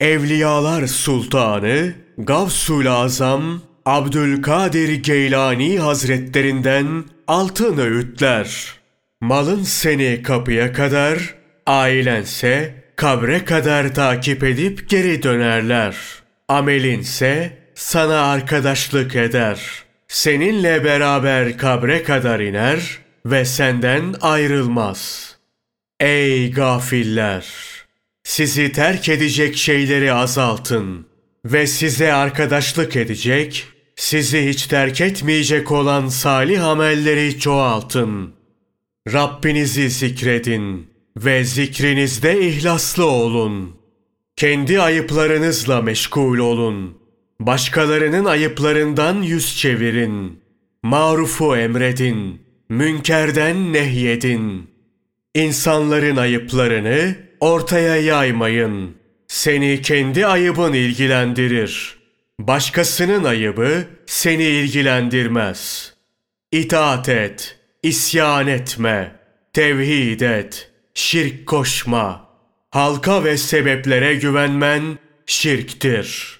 Evliyalar Sultanı Gavsul Azam Abdülkadir Geylani Hazretlerinden altın öğütler. Malın seni kapıya kadar, ailense kabre kadar takip edip geri dönerler. Amelinse sana arkadaşlık eder. Seninle beraber kabre kadar iner ve senden ayrılmaz. Ey gafiller! Sizi terk edecek şeyleri azaltın ve size arkadaşlık edecek, sizi hiç terk etmeyecek olan salih amelleri çoğaltın. Rabbinizi zikredin ve zikrinizde ihlaslı olun. Kendi ayıplarınızla meşgul olun. Başkalarının ayıplarından yüz çevirin. Marufu emredin. Münkerden nehyedin. İnsanların ayıplarını ortaya yaymayın. Seni kendi ayıbın ilgilendirir. Başkasının ayıbı seni ilgilendirmez. İtaat et, isyan etme, tevhid et, şirk koşma. Halka ve sebeplere güvenmen şirktir.''